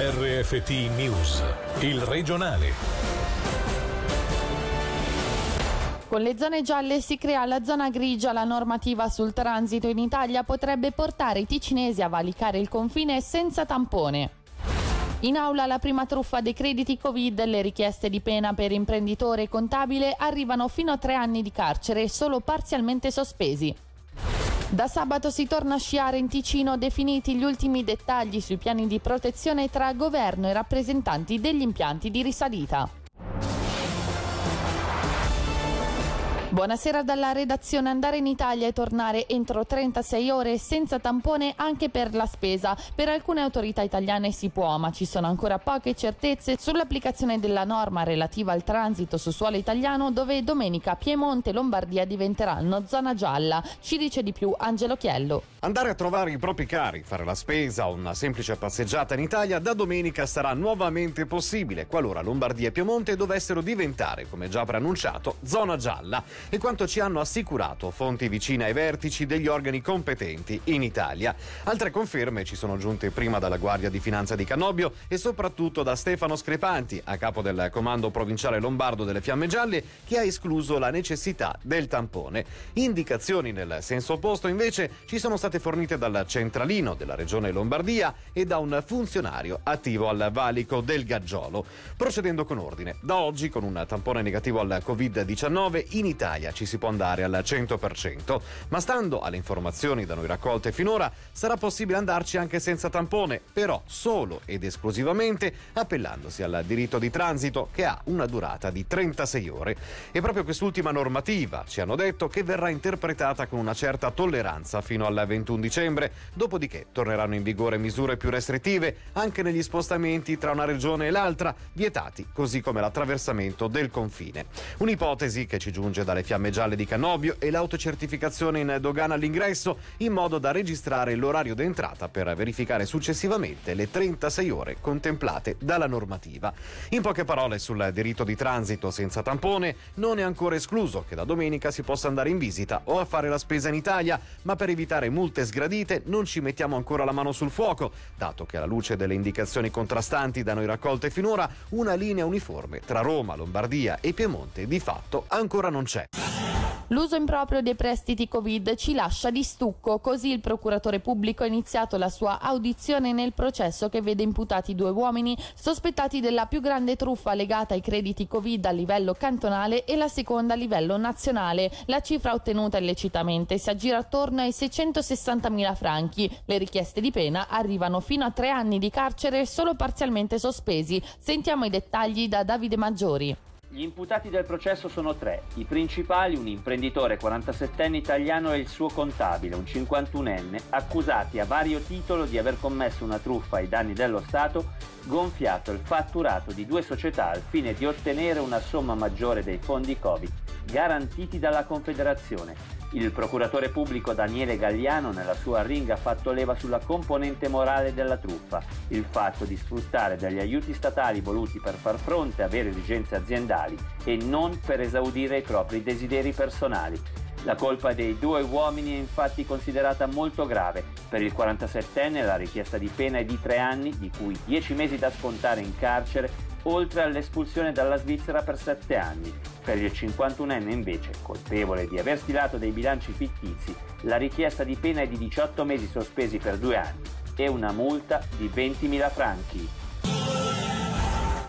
RFT News, il regionale. Con le zone gialle si crea la zona grigia, la normativa sul transito in Italia potrebbe portare i ticinesi a valicare il confine senza tampone. In aula la prima truffa dei crediti Covid, le richieste di pena per imprenditore e contabile arrivano fino a tre anni di carcere solo parzialmente sospesi. Da sabato si torna a sciare in Ticino, definiti gli ultimi dettagli sui piani di protezione tra governo e rappresentanti degli impianti di risalita. Buonasera dalla redazione. Andare in Italia e tornare entro 36 ore senza tampone anche per la spesa. Per alcune autorità italiane si può, ma ci sono ancora poche certezze sull'applicazione della norma relativa al transito su suolo italiano dove domenica Piemonte e Lombardia diventeranno zona gialla. Ci dice di più Angelo Chiello. Andare a trovare i propri cari, fare la spesa o una semplice passeggiata in Italia da domenica sarà nuovamente possibile qualora Lombardia e Piemonte dovessero diventare, come già preannunciato, zona gialla e quanto ci hanno assicurato fonti vicine ai vertici degli organi competenti in Italia. Altre conferme ci sono giunte prima dalla Guardia di Finanza di Canobbio e soprattutto da Stefano Screpanti, a capo del Comando Provinciale Lombardo delle Fiamme Gialle, che ha escluso la necessità del tampone. Indicazioni nel senso opposto invece ci sono state state fornite dal centralino della regione Lombardia e da un funzionario attivo al valico del Gaggiolo. Procedendo con ordine, da oggi con un tampone negativo al Covid-19 in Italia ci si può andare al 100%, ma stando alle informazioni da noi raccolte finora sarà possibile andarci anche senza tampone, però solo ed esclusivamente appellandosi al diritto di transito che ha una durata di 36 ore. E proprio quest'ultima normativa ci hanno detto che verrà interpretata con una certa tolleranza fino alla 20 31 dicembre, dopodiché torneranno in vigore misure più restrittive anche negli spostamenti tra una regione e l'altra, vietati così come l'attraversamento del confine. Un'ipotesi che ci giunge dalle fiamme gialle di Canobbio è l'autocertificazione in dogana all'ingresso in modo da registrare l'orario d'entrata per verificare successivamente le 36 ore contemplate dalla normativa. In poche parole sul diritto di transito senza tampone, non è ancora escluso che da domenica si possa andare in visita o a fare la spesa in Italia, ma per evitare multe sgradite non ci mettiamo ancora la mano sul fuoco, dato che alla luce delle indicazioni contrastanti da noi raccolte finora una linea uniforme tra Roma, Lombardia e Piemonte di fatto ancora non c'è. L'uso improprio dei prestiti Covid ci lascia di stucco, così il procuratore pubblico ha iniziato la sua audizione nel processo che vede imputati due uomini sospettati della più grande truffa legata ai crediti Covid a livello cantonale e la seconda a livello nazionale. La cifra ottenuta illecitamente si aggira attorno ai 660.000 franchi. Le richieste di pena arrivano fino a tre anni di carcere solo parzialmente sospesi. Sentiamo i dettagli da Davide Maggiori. Gli imputati del processo sono tre. I principali, un imprenditore 47enne italiano e il suo contabile, un 51enne, accusati a vario titolo di aver commesso una truffa ai danni dello Stato, gonfiato il fatturato di due società al fine di ottenere una somma maggiore dei fondi Covid garantiti dalla Confederazione il procuratore pubblico Daniele Galliano nella sua ringa ha fatto leva sulla componente morale della truffa, il fatto di sfruttare degli aiuti statali voluti per far fronte a vere esigenze aziendali e non per esaudire i propri desideri personali. La colpa dei due uomini è infatti considerata molto grave. Per il 47enne la richiesta di pena è di tre anni, di cui 10 mesi da scontare in carcere, oltre all'espulsione dalla Svizzera per sette anni. Per il 51enne invece, colpevole di aver stilato dei bilanci fittizi, la richiesta di pena è di 18 mesi sospesi per due anni e una multa di 20.000 franchi.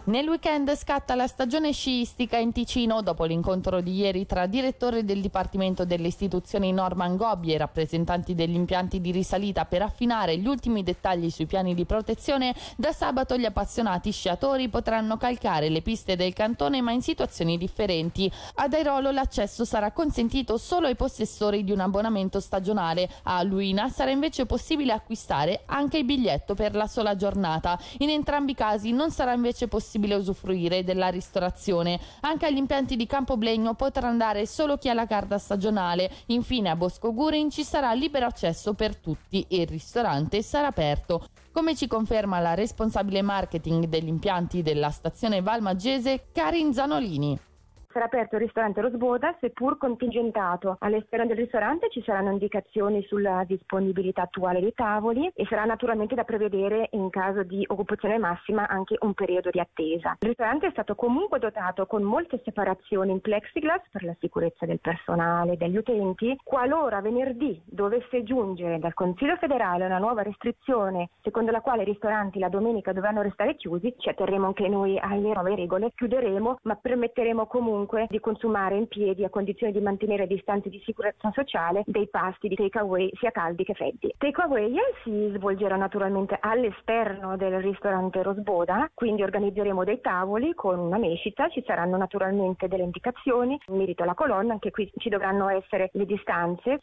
Nel weekend scatta la stagione sciistica in Ticino dopo l'incontro di ieri tra direttore del Dipartimento delle istituzioni Norman Gobbi e rappresentanti degli impianti di risalita per affinare gli ultimi dettagli sui piani di protezione. Da sabato gli appassionati sciatori potranno calcare le piste del cantone ma in situazioni differenti. Ad Airolo l'accesso sarà consentito solo ai possessori di un abbonamento stagionale. A Luina sarà invece possibile acquistare anche il biglietto per la sola giornata. In entrambi i casi non sarà invece possibile possibile usufruire della ristorazione. Anche agli impianti di Campoblegno potrà andare solo chi ha la carta stagionale. Infine a Bosco Gurin ci sarà libero accesso per tutti e il ristorante sarà aperto. Come ci conferma la responsabile marketing degli impianti della stazione Valmaggese, Karin Zanolini. Sarà aperto il ristorante Rosboda, seppur contingentato. All'esterno del ristorante ci saranno indicazioni sulla disponibilità attuale dei tavoli e sarà naturalmente da prevedere in caso di occupazione massima anche un periodo di attesa. Il ristorante è stato comunque dotato con molte separazioni in plexiglass per la sicurezza del personale e degli utenti. Qualora venerdì dovesse giungere dal Consiglio federale una nuova restrizione secondo la quale i ristoranti la domenica dovranno restare chiusi, ci atterremo anche noi alle nuove regole, chiuderemo ma permetteremo comunque di consumare in piedi a condizione di mantenere distanze di sicurezza sociale dei pasti di take away sia caldi che freddi. Take away si svolgerà naturalmente all'esterno del ristorante Rosboda, quindi organizzeremo dei tavoli con una mescita, ci saranno naturalmente delle indicazioni in merito alla colonna, anche qui ci dovranno essere le distanze.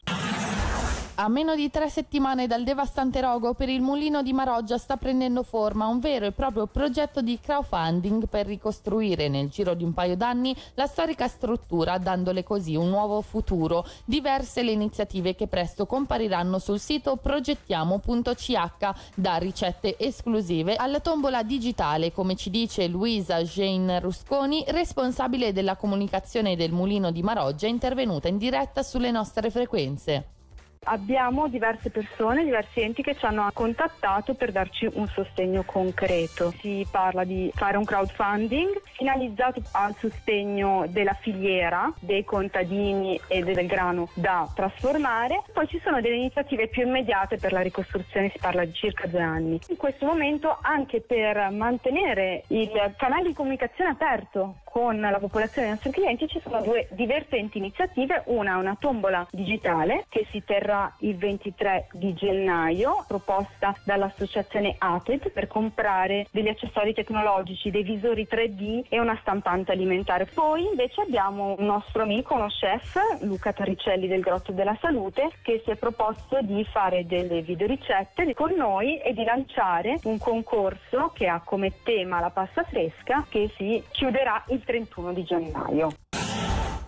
A meno di tre settimane dal devastante rogo, per il mulino di Maroggia sta prendendo forma un vero e proprio progetto di crowdfunding per ricostruire nel giro di un paio d'anni la storica struttura, dandole così un nuovo futuro. Diverse le iniziative che presto compariranno sul sito progettiamo.ch, da ricette esclusive alla tombola digitale, come ci dice Luisa Jane Rusconi, responsabile della comunicazione del mulino di Maroggia, intervenuta in diretta sulle nostre frequenze. Abbiamo diverse persone, diversi enti che ci hanno contattato per darci un sostegno concreto. Si parla di fare un crowdfunding finalizzato al sostegno della filiera, dei contadini e del grano da trasformare. Poi ci sono delle iniziative più immediate per la ricostruzione, si parla di circa due anni. In questo momento anche per mantenere il canale di comunicazione aperto con la popolazione dei nostri clienti ci sono due divertenti iniziative, una una tombola digitale che si terrà il 23 di gennaio, proposta dall'associazione ATED per comprare degli accessori tecnologici, dei visori 3D e una stampante alimentare. Poi invece abbiamo un nostro amico, uno chef, Luca Taricelli del Grotto della Salute, che si è proposto di fare delle videoricette con noi e di lanciare un concorso che ha come tema la pasta fresca che si chiuderà il 31 di gennaio.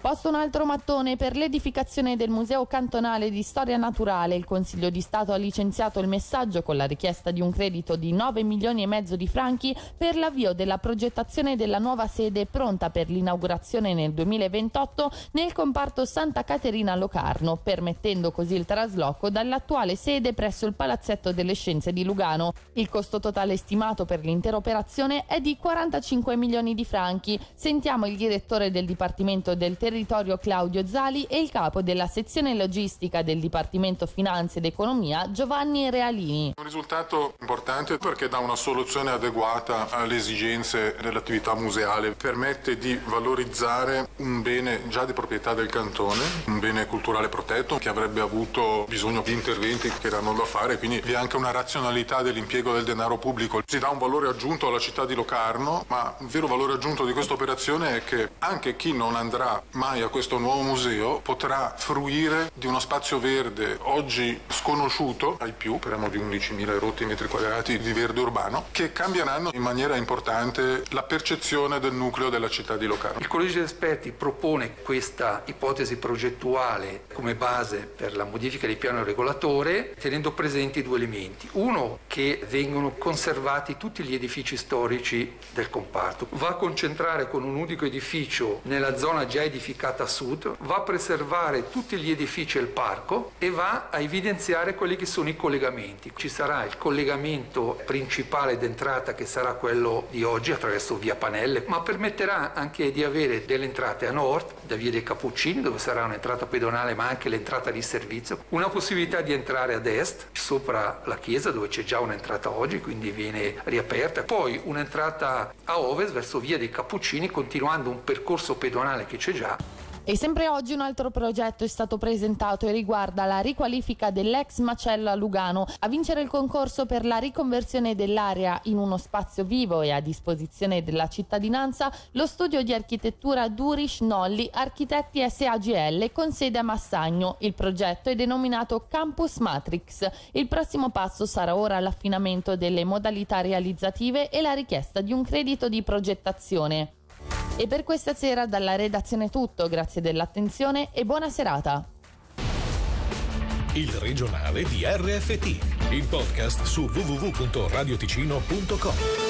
Posto un altro mattone per l'edificazione del Museo Cantonale di Storia Naturale. Il Consiglio di Stato ha licenziato il messaggio con la richiesta di un credito di 9 milioni e mezzo di franchi per l'avvio della progettazione della nuova sede pronta per l'inaugurazione nel 2028 nel comparto Santa Caterina Locarno, permettendo così il trasloco dall'attuale sede presso il Palazzetto delle Scienze di Lugano. Il costo totale stimato per l'intera operazione è di 45 milioni di franchi. Sentiamo il direttore del Dipartimento del Territorio territorio Claudio Zali e il capo della sezione logistica del Dipartimento Finanze ed Economia Giovanni Realini. Un risultato importante perché dà una soluzione adeguata alle esigenze dell'attività museale, permette di valorizzare un bene già di proprietà del cantone, un bene culturale protetto che avrebbe avuto bisogno di interventi che erano da fare, quindi vi è anche una razionalità dell'impiego del denaro pubblico. Si dà un valore aggiunto alla città di Locarno, ma il vero valore aggiunto di questa operazione è che anche chi non andrà mai a questo nuovo museo potrà fruire di uno spazio verde oggi sconosciuto ai più, parliamo di 11.000 rotti metri quadrati di verde urbano, che cambieranno in maniera importante la percezione del nucleo della città di Locarno. Il Collegio di Esperti propone questa ipotesi progettuale come base per la modifica del piano regolatore, tenendo presenti due elementi. Uno, che vengono conservati tutti gli edifici storici del comparto. Va a concentrare con un unico edificio nella zona già edificata edificata a sud, va a preservare tutti gli edifici e il parco e va a evidenziare quelli che sono i collegamenti. Ci sarà il collegamento principale d'entrata che sarà quello di oggi attraverso via Panelle, ma permetterà anche di avere delle entrate a nord, da via dei Cappuccini dove sarà un'entrata pedonale ma anche l'entrata di servizio, una possibilità di entrare ad est sopra la chiesa dove c'è già un'entrata oggi quindi viene riaperta, poi un'entrata a ovest verso via dei Cappuccini continuando un percorso pedonale che c'è già e sempre oggi un altro progetto è stato presentato e riguarda la riqualifica dell'ex macella Lugano. A vincere il concorso per la riconversione dell'area in uno spazio vivo e a disposizione della cittadinanza, lo studio di architettura Durish Nolli Architetti SAGL con sede a Massagno. Il progetto è denominato Campus Matrix. Il prossimo passo sarà ora l'affinamento delle modalità realizzative e la richiesta di un credito di progettazione. E per questa sera dalla redazione tutto, grazie dell'attenzione e buona serata. Il regionale di RFT, il podcast su www.radioticino.com.